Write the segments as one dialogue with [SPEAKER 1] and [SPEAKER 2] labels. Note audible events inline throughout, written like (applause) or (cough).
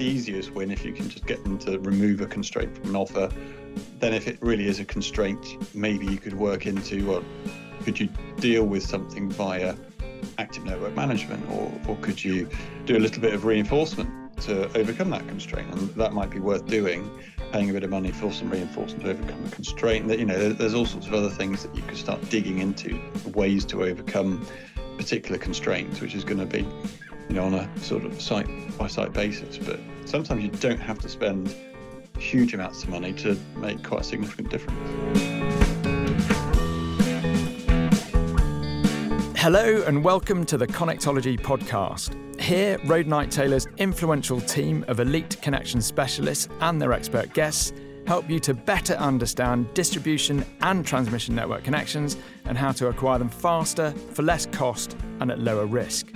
[SPEAKER 1] the easiest win if you can just get them to remove a constraint from an offer. Then, if it really is a constraint, maybe you could work into well, could you deal with something via active network management, or, or could you do a little bit of reinforcement to overcome that constraint? And that might be worth doing, paying a bit of money for some reinforcement to overcome a constraint. That you know, there's all sorts of other things that you could start digging into ways to overcome particular constraints, which is going to be you know on a sort of site by site basis. But sometimes you don't have to spend huge amounts of money to make quite a significant difference.
[SPEAKER 2] Hello and welcome to the Connectology podcast. Here, Roadnight Taylor's influential team of elite connection specialists and their expert guests help you to better understand distribution and transmission network connections and how to acquire them faster, for less cost, and at lower risk.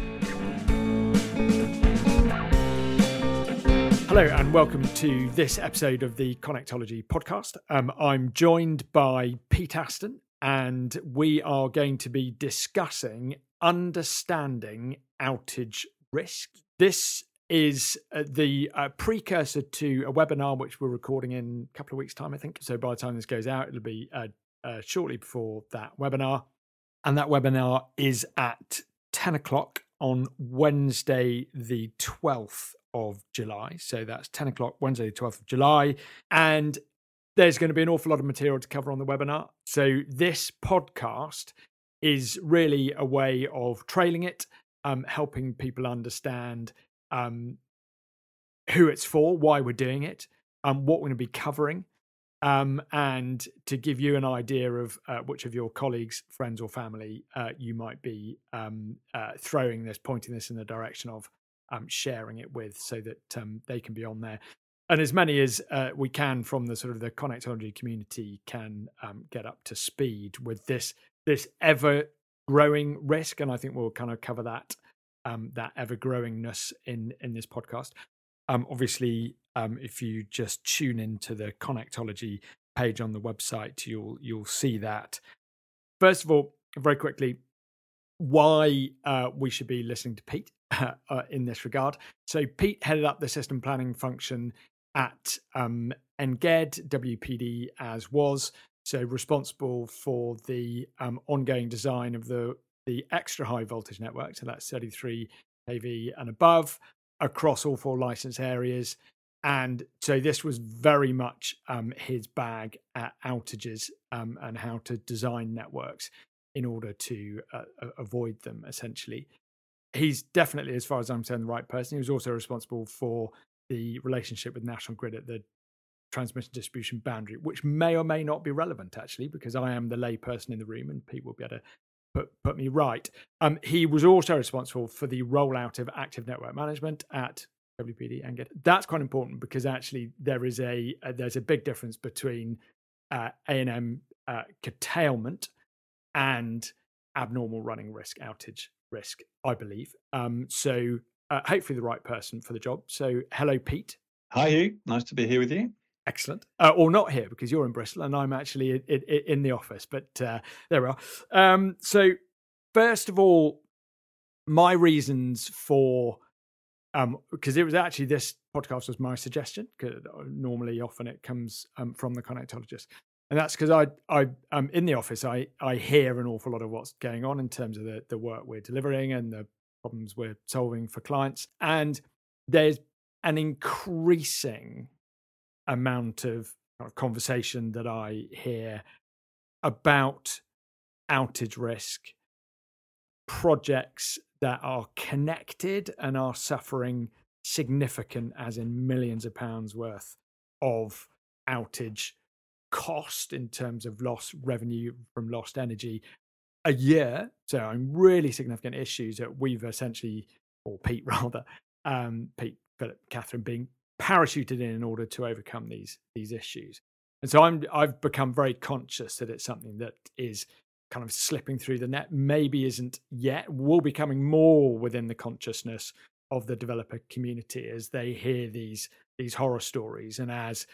[SPEAKER 2] Hello, and welcome to this episode of the Connectology podcast. Um, I'm joined by Pete Aston, and we are going to be discussing understanding outage risk. This is uh, the uh, precursor to a webinar which we're recording in a couple of weeks' time, I think. So by the time this goes out, it'll be uh, uh shortly before that webinar. And that webinar is at 10 o'clock on Wednesday, the 12th of July. So that's 10 o'clock, Wednesday, the 12th of July. And there's going to be an awful lot of material to cover on the webinar. So this podcast is really a way of trailing it, um, helping people understand um, who it's for, why we're doing it, um, what we're going to be covering, um, and to give you an idea of uh, which of your colleagues, friends, or family uh, you might be um, uh, throwing this, pointing this in the direction of um, sharing it with, so that um, they can be on there. And as many as uh, we can from the sort of the connectology community can um, get up to speed with this this ever growing risk. And i think we'll kind of cover that um, that ever growingness in in this podcast. Um, obviously um, if you just tune into the connectology page on the website you'll you'll see that first of all very quickly why uh, we should be listening to pete (laughs) uh, in this regard. So Pete headed up the system planning function at um, NGED, WPD as was, so responsible for the um, ongoing design of the the extra high voltage network, so that's 33 kV and above across all four license areas. And so this was very much um, his bag at outages um, and how to design networks in order to uh, avoid them essentially. He's definitely, as far as I'm concerned, the right person. He was also responsible for the relationship with National Grid at the transmission distribution boundary, which may or may not be relevant actually, because I am the lay person in the room and people will be able to put, put me right. Um, he was also responsible for the rollout of active network management at WPD and get that's quite important because actually there is a, a there's a big difference between uh, ANM uh, curtailment and abnormal running risk outage risk, I believe. Um, so uh, hopefully the right person for the job. So, hello, Pete.
[SPEAKER 1] Hi, Hugh. Nice to be here with you.
[SPEAKER 2] Excellent. Uh, or not here because you're in Bristol and I'm actually in, in, in the office, but uh, there we are. Um, so, first of all, my reasons for um because it was actually this podcast was my suggestion because normally often it comes um, from the connectologist and that's because I I um in the office I I hear an awful lot of what's going on in terms of the the work we're delivering and the problems we're solving for clients. And there's an increasing amount of conversation that I hear about outage risk, projects that are connected and are suffering significant, as in millions of pounds worth of outage cost in terms of lost revenue from lost energy a year. So I'm really significant issues that we've essentially, or Pete (laughs) rather, um, Pete, Philip, Catherine being parachuted in in order to overcome these these issues. And so I'm I've become very conscious that it's something that is kind of slipping through the net. Maybe isn't yet. Will be coming more within the consciousness of the developer community as they hear these these horror stories and as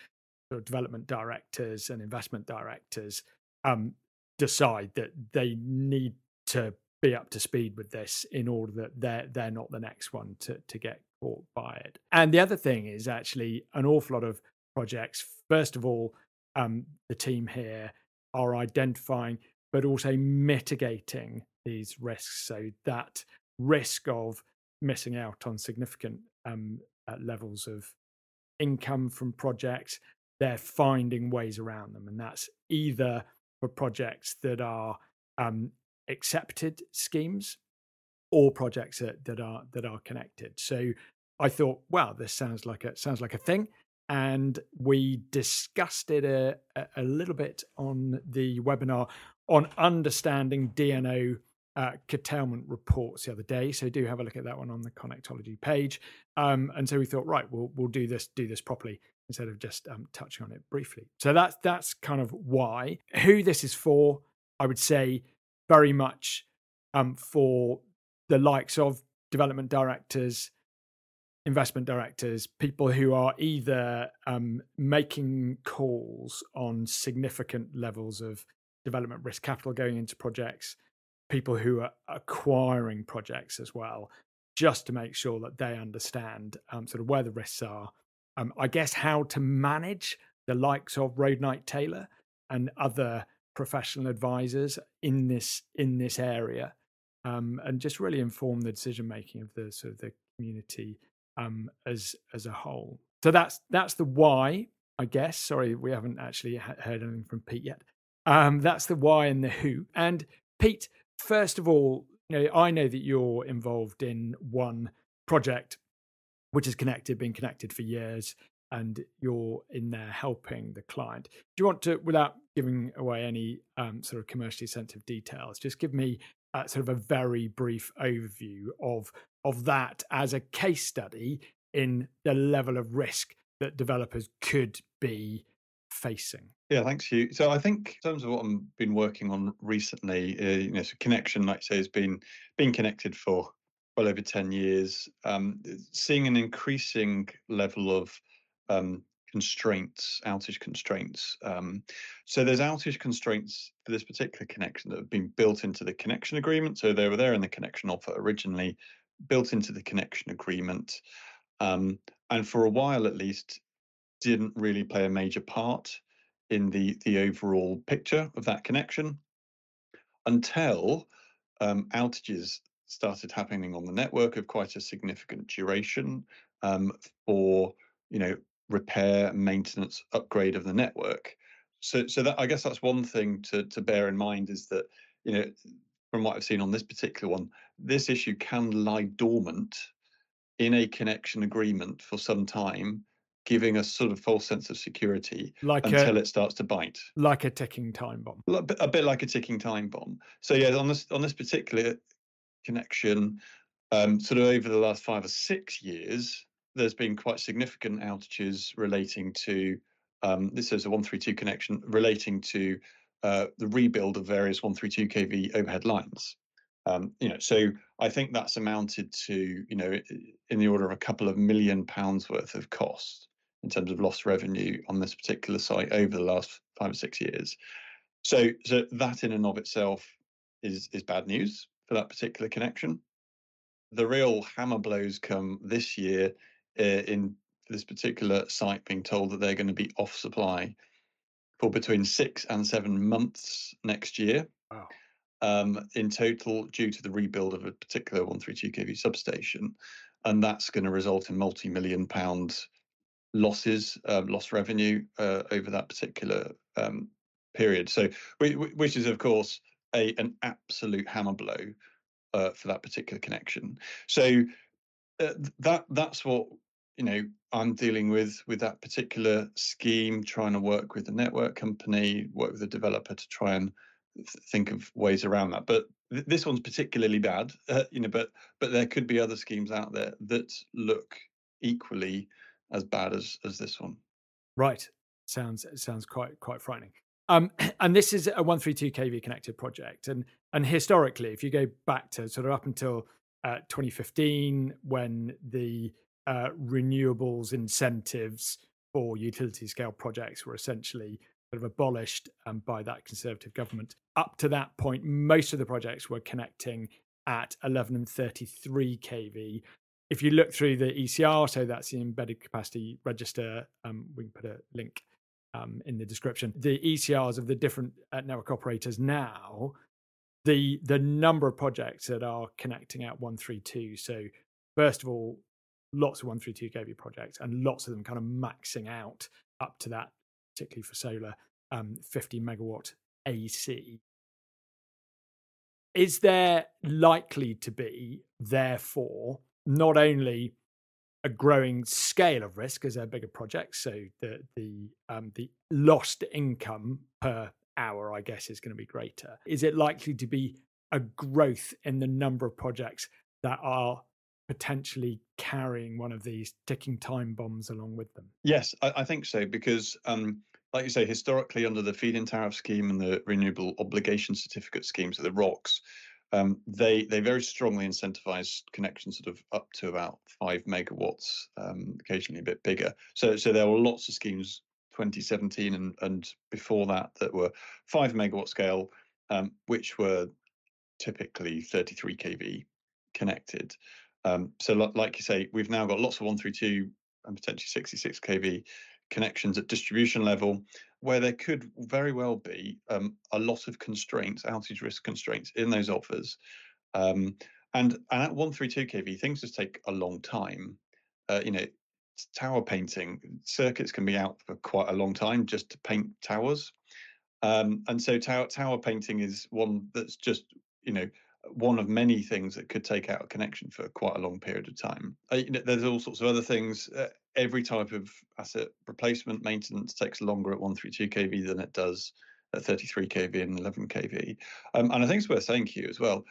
[SPEAKER 2] sort of development directors and investment directors um, decide that they need to be up to speed with this in order that they're they're not the next one to to get caught by it. And the other thing is actually an awful lot of projects. First of all, um, the team here are identifying but also mitigating these risks. So that risk of missing out on significant um, uh, levels of income from projects, they're finding ways around them. And that's either for projects that are um, accepted schemes or projects that, that are that are connected. So I thought, wow, this sounds like a sounds like a thing. And we discussed it a, a, little bit on the webinar on understanding DNO uh, curtailment reports the other day. So do have a look at that one on the connectology page. Um, and so we thought, right, we'll we'll do this do this properly instead of just um, touching on it briefly. So that's that's kind of why. Who this is for, I would say, very much um, for the likes of development directors, investment directors, people who are either um, making calls on significant levels of development risk capital going into projects, people who are acquiring projects as well, just to make sure that they understand um, sort of where the risks are. Um, I guess how to manage the likes of Roadnight Taylor and other professional advisors in this in this area, um, and just really inform the decision making of the sort of the community um, as as a whole. So that's that's the why, I guess. Sorry, we haven't actually heard anything from Pete yet. Um, that's the why and the who. And Pete, first of all, you know, I know that you're involved in one project which is connected, been connected for years, and you're in there helping the client. Do you want to, without giving away any um, sort of commercially sensitive details, just give me uh, sort of a very brief overview of of that as a case study in the level of risk that developers could be facing?
[SPEAKER 1] Yeah, thanks, Hugh. So I think in terms of what I've been working on recently, uh, you know, so connection, like I say, has been been connected for well over ten years. Um, seeing an increasing level of um, constraints, outage constraints. Um, so there's outage constraints for this particular connection that have been built into the connection agreement. So they were there in the connection offer originally, built into the connection agreement. Um, and for a while at least, didn't really play a major part in the the overall picture of that connection until um, outages started happening on the network of quite a significant duration um, for you know repair maintenance upgrade of the network. So so that i guess that's one thing to to bear in mind is that you know from what i've seen on this particular one this issue can lie dormant in a connection agreement for some time giving a sort of false sense of security like until a, it starts to bite.
[SPEAKER 2] like a ticking time bomb.
[SPEAKER 1] A bit like a ticking time bomb. So yeah on this on this particular connection um, sort of over the last five or six years there's been quite significant outages relating to um, this is a 132 connection relating to uh, the rebuild of various 132 kV overhead lines um, you know, so I think that's amounted to, you know, in the order of a couple of million pounds worth of cost in terms of lost revenue on this particular site over the last five or six years. So, so that in and of itself is is bad news for that particular connection. The real hammer blows come this year in this particular site being told that they're going to be off supply for between six and seven months next year. Wow. Um, in total, due to the rebuild of a particular 132 kV substation, and that's going to result in multi-million pound losses, um, lost revenue uh, over that particular um, period. So, which is of course a an absolute hammer blow uh, for that particular connection. So uh, that that's what you know I'm dealing with with that particular scheme, trying to work with the network company, work with the developer to try and th- think of ways around that. But th- this one's particularly bad, uh, you know. But but there could be other schemes out there that look equally as bad as as this one.
[SPEAKER 2] Right. Sounds sounds quite quite frightening. Um, (clears throat) and this is a 132 kV connected project, and and historically, if you go back to sort of up until uh, 2015, when the uh, renewables incentives for utility scale projects were essentially sort of abolished um, by that conservative government. Up to that point, most of the projects were connecting at 11 and 33 kV, if you look through the ECR, so that's the embedded capacity register, um, we can put a link um, in the description. The ECRs of the different uh, network operators now, the the number of projects that are connecting at 132. So first of all, lots of 132 kV projects, and lots of them kind of maxing out up to that, particularly for solar, um, 50 megawatt AC. Is there likely to be, therefore, not only a growing scale of risk as they're bigger projects, so the the um, the lost income per hour, I guess, is going to be greater. Is it likely to be a growth in the number of projects that are potentially carrying one of these ticking time bombs along with them?
[SPEAKER 1] Yes, I, I think so because, um, like you say, historically under the feed-in tariff scheme and the renewable obligation certificate schemes, so the ROCs, um, they they very strongly incentivize connections sort of up to about five megawatts, um, occasionally a bit bigger. So so there were lots of schemes 2017 and and before that that were five megawatt scale, um, which were typically 33 kV connected. Um, so, like you say, we've now got lots of 132 and potentially 66 kV connections at distribution level, where there could very well be um, a lot of constraints, outage risk constraints in those offers. Um, and, and at 132 kV, things just take a long time. Uh, you know, tower painting circuits can be out for quite a long time just to paint towers. Um, and so tower tower painting is one that's just you know one of many things that could take out a connection for quite a long period of time. Uh, there's all sorts of other things. Uh, every type of asset replacement maintenance takes longer at 132 kV than it does at 33 kV and 11 kV. Um, and I think it's worth saying to you as well,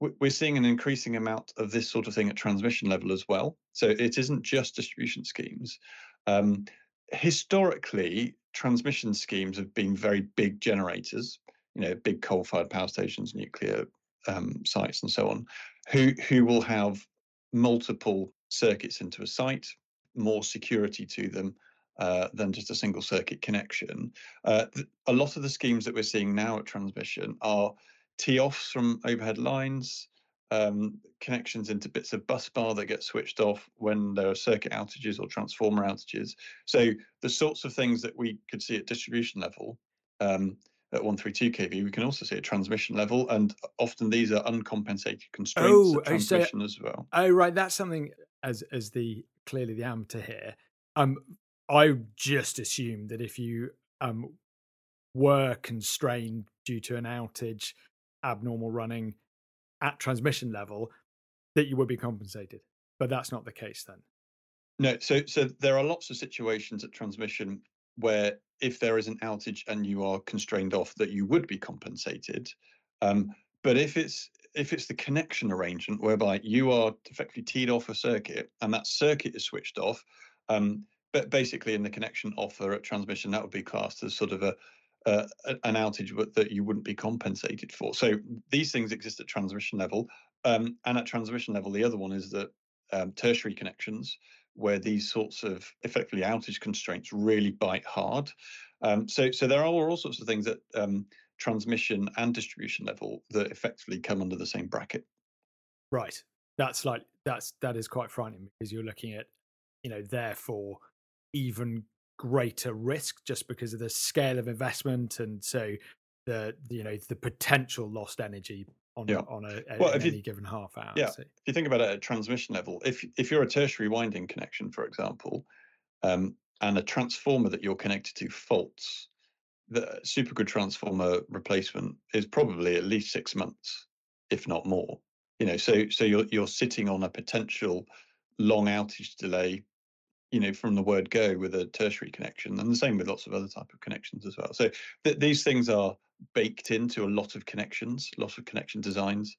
[SPEAKER 1] we're seeing an increasing amount of this sort of thing at transmission level as well. So it isn't just distribution schemes. Um, historically, transmission schemes have been very big generators, you know, big coal-fired power stations, nuclear um, sites and so on, who who will have multiple circuits into a site, more security to them uh, than just a single circuit connection. Uh, th- a lot of the schemes that we're seeing now at transmission are tee-offs from overhead lines, um, connections into bits of bus bar that get switched off when there are circuit outages or transformer outages. So the sorts of things that we could see at distribution level um, at 132 kV, we can also see a transmission level, and often these are uncompensated constraints oh, at transmission so, as well.
[SPEAKER 2] Oh, right, that's something as as the clearly the amateur here. Um, I just assumed that if you um were constrained due to an outage, abnormal running at transmission level, that you would be compensated. But that's not the case then.
[SPEAKER 1] No, so so there are lots of situations at transmission where if there is an outage and you are constrained off, that you would be compensated. Um, but if it's if it's the connection arrangement whereby you are effectively teed off a circuit and that circuit is switched off, um, but basically in the connection offer at transmission, that would be classed as sort of a uh, an outage that you wouldn't be compensated for. So these things exist at transmission level, um, and at transmission level, the other one is that um, tertiary connections where these sorts of effectively outage constraints really bite hard. Um, so, so there are all sorts of things at um, transmission and distribution level that effectively come under the same bracket.
[SPEAKER 2] Right. That's like that's that is quite frightening because you're looking at, you know, therefore even greater risk just because of the scale of investment and so the you know the potential lost energy on yeah. on a, a well, any you, given half hour.
[SPEAKER 1] Yeah. So. If you think about it at transmission level, if if you're a tertiary winding connection, for example, um, and a transformer that you're connected to faults, the supergrid transformer replacement is probably at least six months, if not more. You know, so so you're you're sitting on a potential long outage delay you know from the word go with a tertiary connection and the same with lots of other type of connections as well so th- these things are baked into a lot of connections lots of connection designs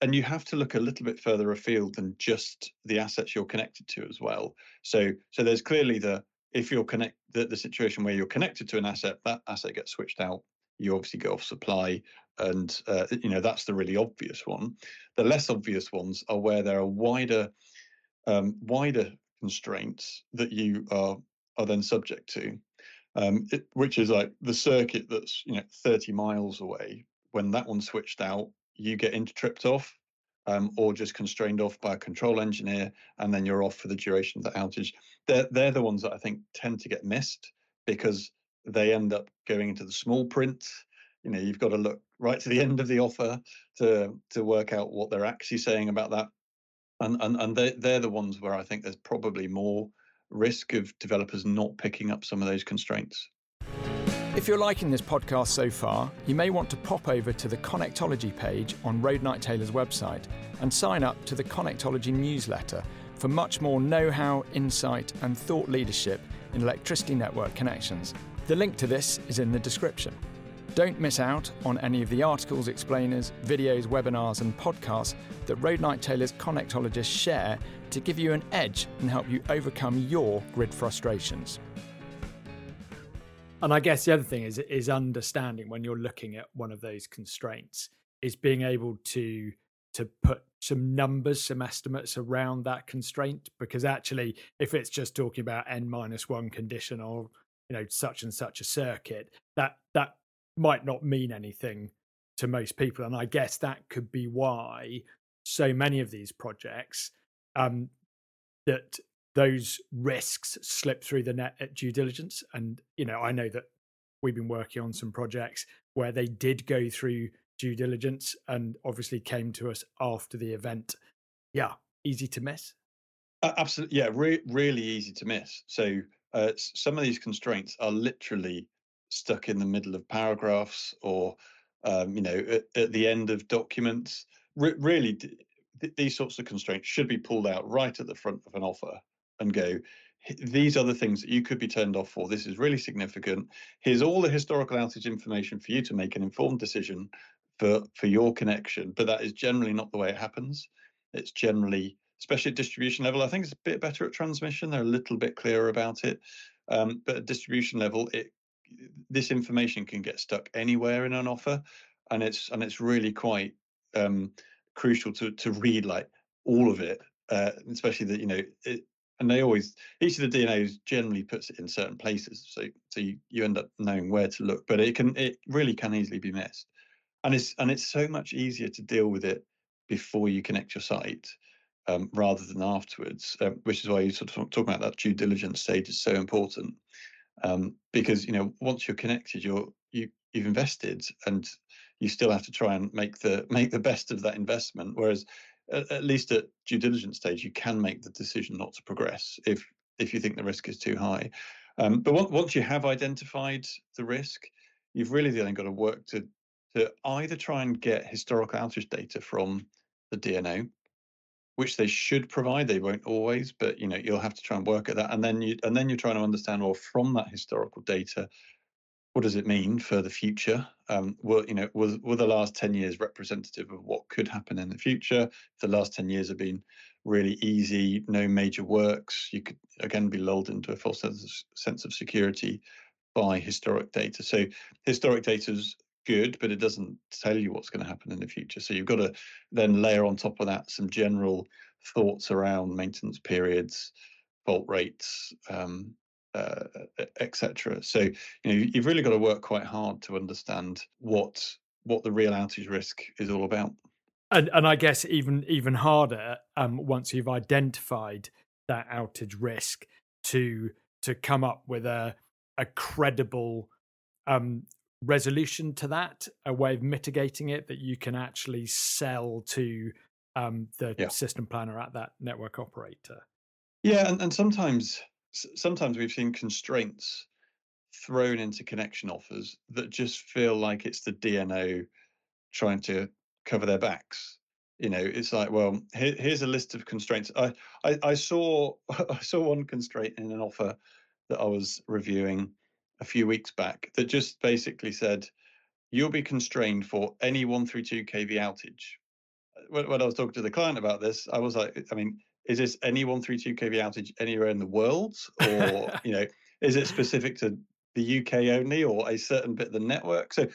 [SPEAKER 1] and you have to look a little bit further afield than just the assets you're connected to as well. So so there's clearly the if you're connect the, the situation where you're connected to an asset that asset gets switched out. You obviously go off supply and uh, you know that's the really obvious one. The less obvious ones are where there are wider um, wider constraints that you are are then subject to, um, it, which is like the circuit that's you know 30 miles away. When that one switched out, you get into tripped off, um, or just constrained off by a control engineer, and then you're off for the duration of the outage. They're, they're the ones that I think tend to get missed because they end up going into the small print. You know, you've got to look right to the end of the offer to to work out what they're actually saying about that. And and and they they're the ones where I think there's probably more risk of developers not picking up some of those constraints.
[SPEAKER 2] If you're liking this podcast so far, you may want to pop over to the Connectology page on Roadnight Taylor's website and sign up to the Connectology newsletter for much more know how, insight, and thought leadership in electricity network connections. The link to this is in the description. Don't miss out on any of the articles, explainers, videos, webinars, and podcasts that Roadnight Taylor's connectologists share to give you an edge and help you overcome your grid frustrations. And I guess the other thing is is understanding when you're looking at one of those constraints is being able to to put some numbers, some estimates around that constraint. Because actually, if it's just talking about n minus one condition or you know such and such a circuit, that that might not mean anything to most people. And I guess that could be why so many of these projects um, that those risks slip through the net at due diligence. And, you know, I know that we've been working on some projects where they did go through due diligence and obviously came to us after the event. Yeah, easy to miss.
[SPEAKER 1] Uh, absolutely. Yeah, re- really easy to miss. So uh, some of these constraints are literally stuck in the middle of paragraphs or, um, you know, at, at, the end of documents. Re- really, th- these sorts of constraints should be pulled out right at the front of an offer and go, these are the things that you could be turned off for. This is really significant. Here's all the historical outage information for you to make an informed decision for, for your connection. But that is generally not the way it happens. It's generally, especially at distribution level, I think it's a bit better at transmission. They're a little bit clearer about it. Um, but at distribution level, it this information can get stuck anywhere in an offer, and it's and it's really quite um, crucial to to read like all of it, uh, especially that you know it, and they always each of the DNOs generally puts it in certain places, so so you, you end up knowing where to look. But it can it really can easily be missed, and it's and it's so much easier to deal with it before you connect your site um, rather than afterwards, um, which is why you sort of talk about that due diligence stage is so important. Um, because you know once you're connected, you're you you've invested, and you still have to try and make the (laughs) make the best of that investment. Whereas at, at least at due diligence stage, you can make the decision not to progress if if you think the risk is too high. Um, but once once you have identified the risk, you've really then got to work to to either try and get historical outage data from the DNO, which they should provide. They won't always, but you know you'll have to try and work at that, and then you and then you're trying to understand well from that historical data, what does it mean for the future? Um, were you know was were the last ten years representative of what could happen in the future? If the last ten years have been really easy, no major works, you could again be lulled into a false sense of security by historic data. So historic data is good, but it doesn't tell you what's going to happen in the future. So you've got to then layer on top of that some general thoughts around maintenance periods, fault rates, um, uh, etc. So you know you've really got to work quite hard to understand what what the real outage risk is all about.
[SPEAKER 2] And and I guess even even harder um, once you've identified that outage risk to to come up with a a credible um, resolution to that, a way of mitigating it that you can actually sell to um, the yeah. system planner at that network operator.
[SPEAKER 1] Yeah, and, and sometimes sometimes we've seen constraints thrown into connection offers that just feel like it's the DNO trying to cover their backs. You know, it's like, well, here, here's a list of constraints. I, I, I saw (laughs) I saw one constraint in an offer that I was reviewing a few weeks back that just basically said you'll be constrained for any 132 kV outage. Uh, when, when I was talking to the client about this, I was like, I mean, is this any 132 kV outage anywhere in the world, or (laughs) you know, is it specific to the UK only, or a certain bit of the network? So,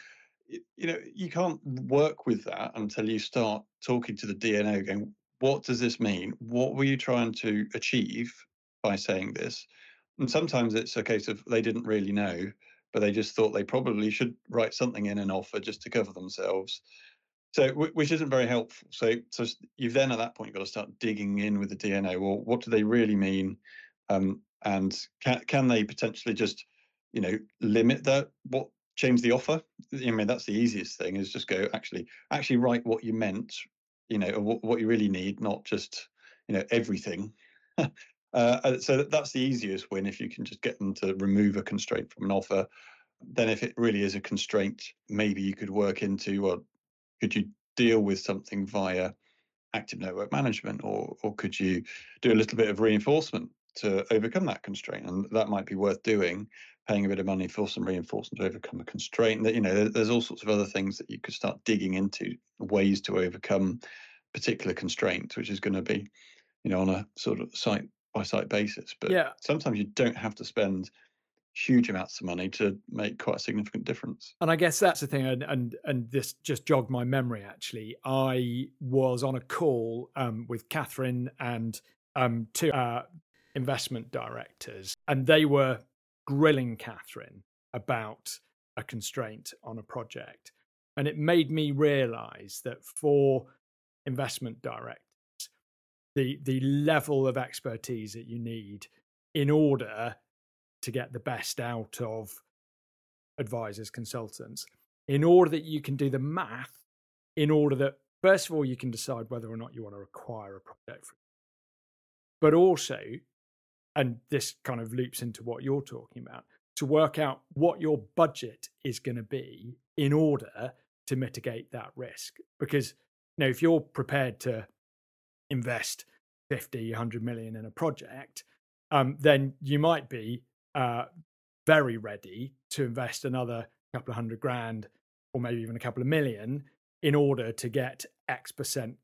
[SPEAKER 1] you know, you can't work with that until you start talking to the DNO, going, what does this mean? What were you trying to achieve by saying this? And sometimes it's a case of they didn't really know, but they just thought they probably should write something in an offer just to cover themselves. So, which isn't very helpful. So, so you've then at that point you've got to start digging in with the DNO. Well, what do they really mean? Um, and can can they potentially just, you know, limit that? What change the offer? I mean, that's the easiest thing is just go actually actually write what you meant, you know, what, what you really need, not just you know everything. (laughs) uh, so that's the easiest win if you can just get them to remove a constraint from an offer. Then, if it really is a constraint, maybe you could work into well, could you deal with something via active network management or or could you do a little bit of reinforcement to overcome that constraint? And that might be worth doing paying a bit of money for some reinforcement to overcome a constraint that you know there's all sorts of other things that you could start digging into ways to overcome particular constraints which is going to be you know on a sort of site by site basis. But yeah. sometimes you don't have to spend huge amounts of money to make quite a significant difference.
[SPEAKER 2] And I guess that's the thing, and and, and this just jogged my memory. Actually, I was on a call um, with Catherine and um, two uh, investment directors, and they were grilling Catherine about a constraint on a project, and it made me realise that for investment directors, the the level of expertise that you need in order to get the best out of advisors, consultants, in order that you can do the math, in order that, first of all, you can decide whether or not you want to acquire a project. But also, and this kind of loops into what you're talking about, to work out what your budget is going to be in order to mitigate that risk. Because you know, if you're prepared to invest 50, 100 million in a project, um, then you might be uh, very ready to invest another couple of hundred grand or maybe even a couple of million in order to get X percent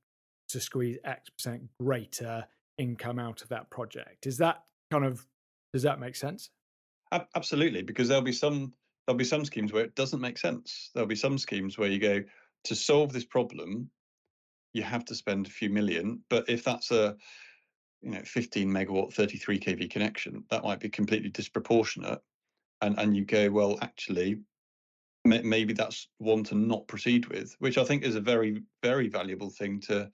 [SPEAKER 2] to squeeze X percent greater income out of that project. Is that kind of does that make sense?
[SPEAKER 1] Absolutely, because there'll be some there'll be some schemes where it doesn't make sense. There'll be some schemes where you go to solve this problem, you have to spend a few million. But if that's a you know 15 megawatt 33 kV connection, that might be completely disproportionate. And and you go, well, actually, maybe that's one to not proceed with, which I think is a very very valuable thing to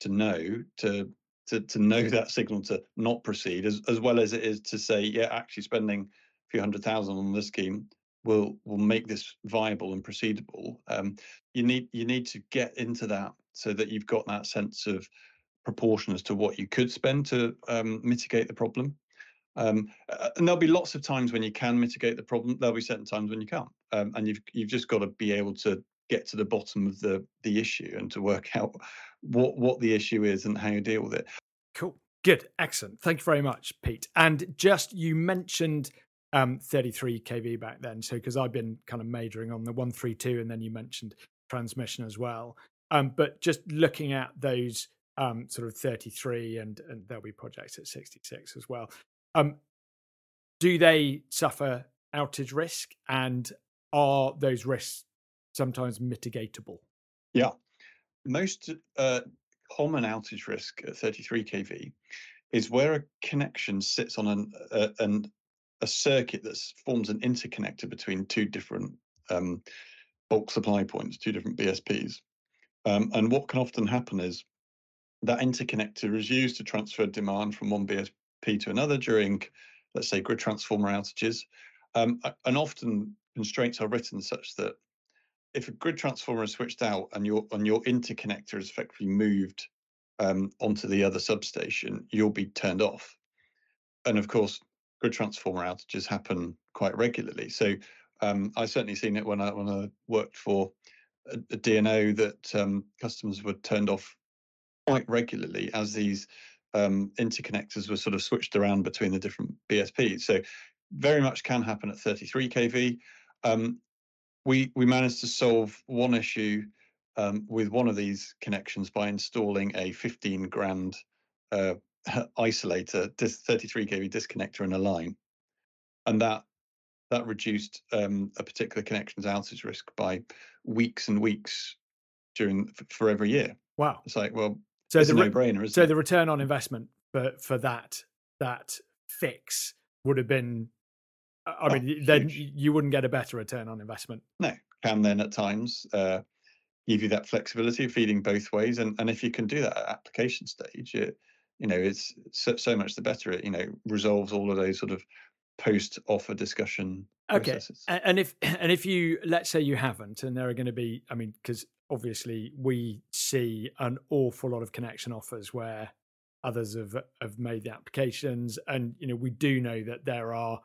[SPEAKER 1] to know to to to know (laughs) that signal to not proceed, as as well as it is to say, yeah, actually spending a few hundred thousand on this scheme will will make this viable and proceedable. Um, you need you need to get into that so that you've got that sense of proportion as to what you could spend to um, mitigate the problem. Um, uh, and there'll be lots of times when you can mitigate the problem. There'll be certain times when you can't, um, and you've you've just got to be able to get to the bottom of the the issue and to work (laughs) out what what the issue is and how you deal with it.
[SPEAKER 2] Cool, good, excellent. Thank you very much, Pete. And just you mentioned um, 33 kV back then, so because I've been kind of majoring on the 132, and then you mentioned transmission as well. Um, but just looking at those um, sort of 33, and and there'll be projects at 66 as well. Um, do they suffer outage risk, and are those risks sometimes mitigatable?
[SPEAKER 1] Yeah, most uh, common outage risk at 33 kV is where a connection sits on an, uh, an a circuit that forms an interconnector between two different um, bulk supply points, two different BSPs. Um, and what can often happen is that interconnector is used to transfer demand from one BSP to another during, let's say, grid transformer outages. Um, and often constraints are written such that if a grid transformer is switched out and your and your interconnector is effectively moved um, onto the other substation, you'll be turned off. And of course, grid transformer outages happen quite regularly. So um, I've certainly seen it when I when I worked for a, a DNO that um, customers were turned off quite regularly as these um, interconnectors were sort of switched around between the different BSPs. So very much can happen at 33 kV. Um, we we managed to solve one issue um, with one of these connections by installing a 15 grand uh, (laughs) isolator, 33 kV disconnector in a line, and that that reduced um, a particular connection's outage risk by weeks and weeks during for every year.
[SPEAKER 2] Wow!
[SPEAKER 1] It's like well, so it's the no brainer.
[SPEAKER 2] So
[SPEAKER 1] it?
[SPEAKER 2] the return on investment for for that that fix would have been. I mean, oh, then you wouldn't get a better return on investment.
[SPEAKER 1] No, can then at times. Uh, give you that flexibility of feeding both ways. And and if you can do that at application stage, it you know it's so, so much the better. It you know resolves all of those sort of post offer discussion
[SPEAKER 2] okay
[SPEAKER 1] processes.
[SPEAKER 2] and if (clears throat) and if you let's say you haven't and there are going to be i mean because obviously we see an awful lot of connection offers where others have have made the applications and you know we do know that there are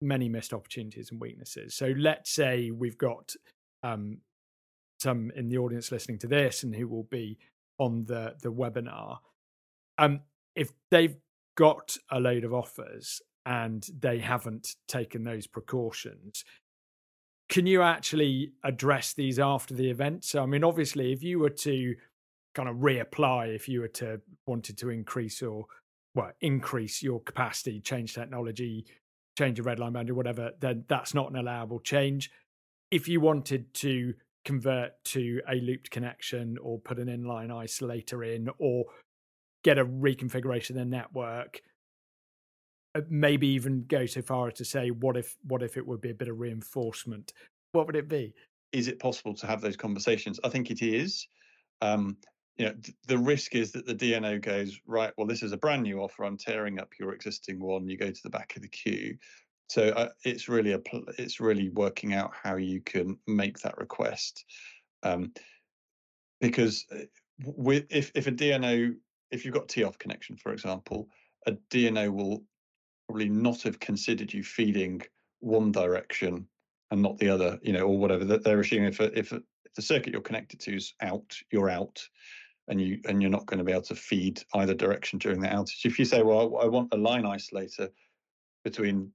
[SPEAKER 2] many missed opportunities and weaknesses so let's say we've got um, some in the audience listening to this and who will be on the the webinar um if they've got a load of offers and they haven't taken those precautions. Can you actually address these after the event? So i mean obviously if you were to kind of reapply if you were to wanted to increase or well increase your capacity change technology change a red line boundary whatever then that's not an allowable change. If you wanted to convert to a looped connection or put an inline isolator in or get a reconfiguration of the network maybe even go so far as to say what if what if it would be a bit of reinforcement? What would it be?
[SPEAKER 1] Is it possible to have those conversations? I think it is. Um, you know th- the risk is that the dno goes right well this is a brand new offer. I'm tearing up your existing one. You go to the back of the queue. So uh, it's really a pl- it's really working out how you can make that request. Um, because uh, with if if a dno if you've got t off connection for example a dno will probably not have considered you feeding one direction and not the other, you know, or whatever. That they're assuming if if, the circuit you're connected to is out, you're out, and you and you're not going to be able to feed either direction during the outage. If you say, well, I want a line isolator between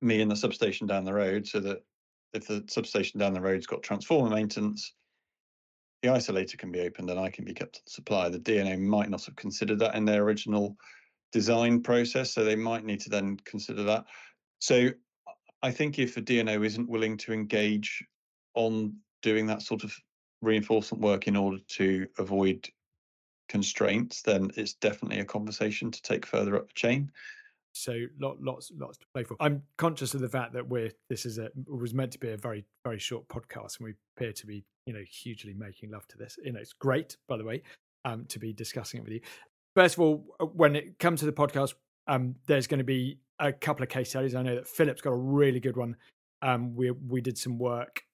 [SPEAKER 1] me and the substation down the road, so that if the substation down the road's got transformer maintenance, the isolator can be opened and I can be kept on supply. The DNO might not have considered that in their original design process, so they might need to then consider that. So I think if a DNO isn't willing to engage on doing that sort of reinforcement work in order to avoid constraints, then it's definitely a conversation to take further up the chain.
[SPEAKER 2] So lot, lots, lots to play for. I'm conscious of the fact that we're this is a was meant to be a very, very short podcast, and we appear to be, you know, hugely making love to this. You know, it's great, by the way, um, to be discussing it with you. First of all, uh, when it comes to the podcast, um, there's going to be a couple of case studies. I know that Philip's got a really good one. Um, we we did some work,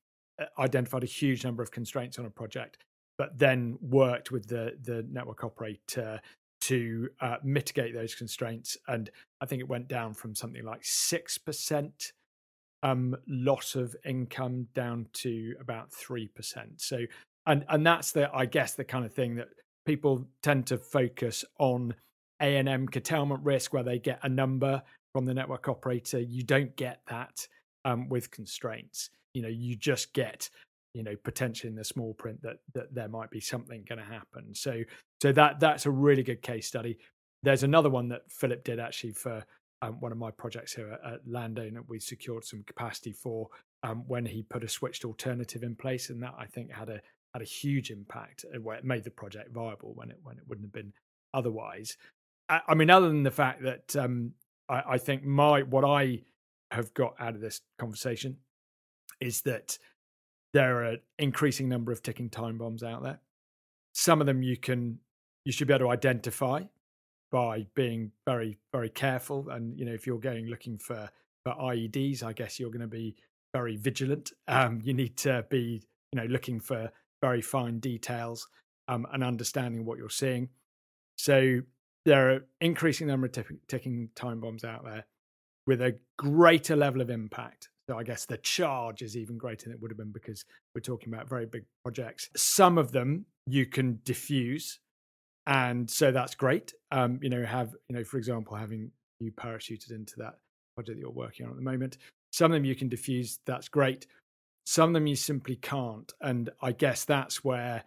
[SPEAKER 2] uh, identified a huge number of constraints on a project, but then worked with the the network operator to uh, mitigate those constraints. And I think it went down from something like six percent um, loss of income down to about three percent. So, and and that's the I guess the kind of thing that people tend to focus on ANM curtailment risk where they get a number from the network operator. You don't get that um, with constraints. You know, you just get you know potentially in the small print that that there might be something going to happen. So so that that's a really good case study. There's another one that Philip did actually for um, one of my projects here at, at Landowner. We secured some capacity for um, when he put a switched alternative in place, and that I think had a had a huge impact where it made the project viable when it when it wouldn't have been otherwise. I, I mean, other than the fact that um, I, I think my what I have got out of this conversation is that there are an increasing number of ticking time bombs out there. Some of them you can you should be able to identify by being very very careful and you know if you're going looking for for IEDs I guess you're going to be very vigilant um you need to be you know looking for very fine details um, and understanding what you're seeing. So there are increasing number of t- ticking time bombs out there with a greater level of impact. So I guess the charge is even greater than it would have been because we're talking about very big projects. Some of them you can diffuse, and so that's great. Um, you know, have you know, for example, having you parachuted into that project that you're working on at the moment. Some of them you can diffuse. That's great. Some of them you simply can't. And I guess that's where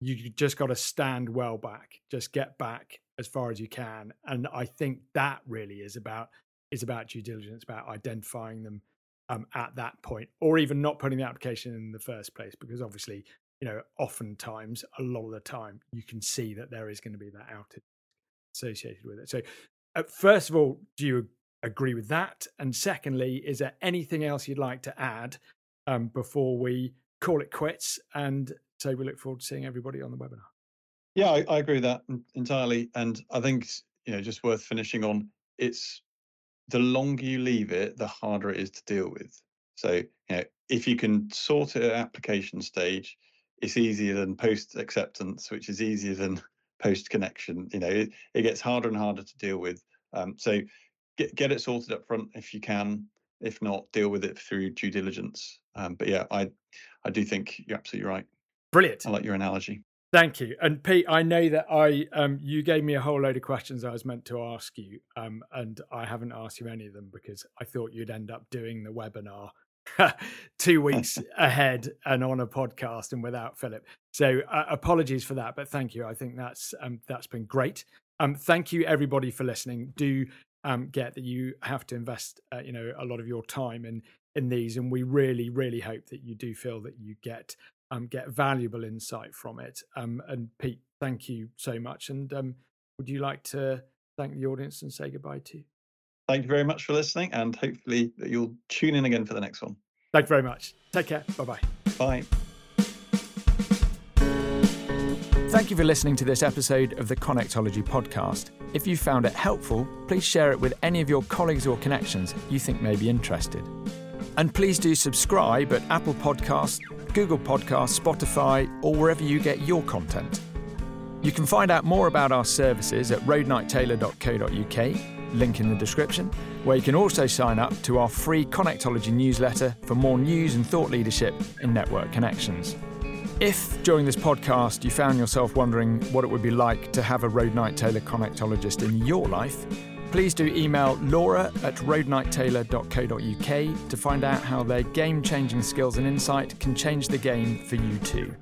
[SPEAKER 2] you just got to stand well back, just get back as far as you can. And I think that really is about is about due diligence, about identifying them um, at that point, or even not putting the application in the first place, because obviously, you know, oftentimes, a lot of the time, you can see that there is going to be that outage associated with it. So, uh, first of all, do you agree with that? And secondly, is there anything else you'd like to add um, before we call it quits and say we look forward to seeing everybody on the webinar.
[SPEAKER 1] Yeah, I, I agree with that entirely. And I think, you know, just worth finishing on it's the longer you leave it, the harder it is to deal with. So, you know, if you can sort it at application stage, it's easier than post acceptance, which is easier than (laughs) post connection. You know, it, it gets harder and harder to deal with. Um, so get get it sorted up front if you can. If not, deal with it through due diligence. Um, but yeah, I I do think you're absolutely right.
[SPEAKER 2] Brilliant.
[SPEAKER 1] I like your analogy.
[SPEAKER 2] Thank you. And Pete, I know that I um, you gave me a whole load of questions I was meant to ask you, um, and I haven't asked you any of them because I thought you'd end up doing the webinar (laughs) two weeks (laughs) ahead and on a podcast and without Philip. So uh, apologies for that, but thank you. I think that's um, that's been great. Um, thank you everybody for listening. Do um, get that you have to invest, uh, you know, a lot of your time in in these, and we really, really hope that you do feel that you get um, get valuable insight from it. Um, and Pete, thank you so much. And um, would you like to thank the audience and say goodbye to you?
[SPEAKER 1] Thank you very much for listening, and hopefully you'll tune in again for the next one.
[SPEAKER 2] Thank you very much. Take care. Bye-bye.
[SPEAKER 1] Bye.
[SPEAKER 2] Thank you for listening to this episode of the Connectology podcast. If you found it helpful, please share it with any of your colleagues or connections you think may be interested. And please do subscribe at Apple Podcasts, Google Podcasts, Spotify, or wherever you get your content. You can find out more about our services at roadnighttaylor.co.uk, link in the description, where you can also sign up to our free Connectology newsletter for more news and thought leadership in network connections. If during this podcast you found yourself wondering what it would be like to have a Roadnight Taylor connectologist in your life, please do email laura at roadnighttaylor.co.uk to find out how their game changing skills and insight can change the game for you too.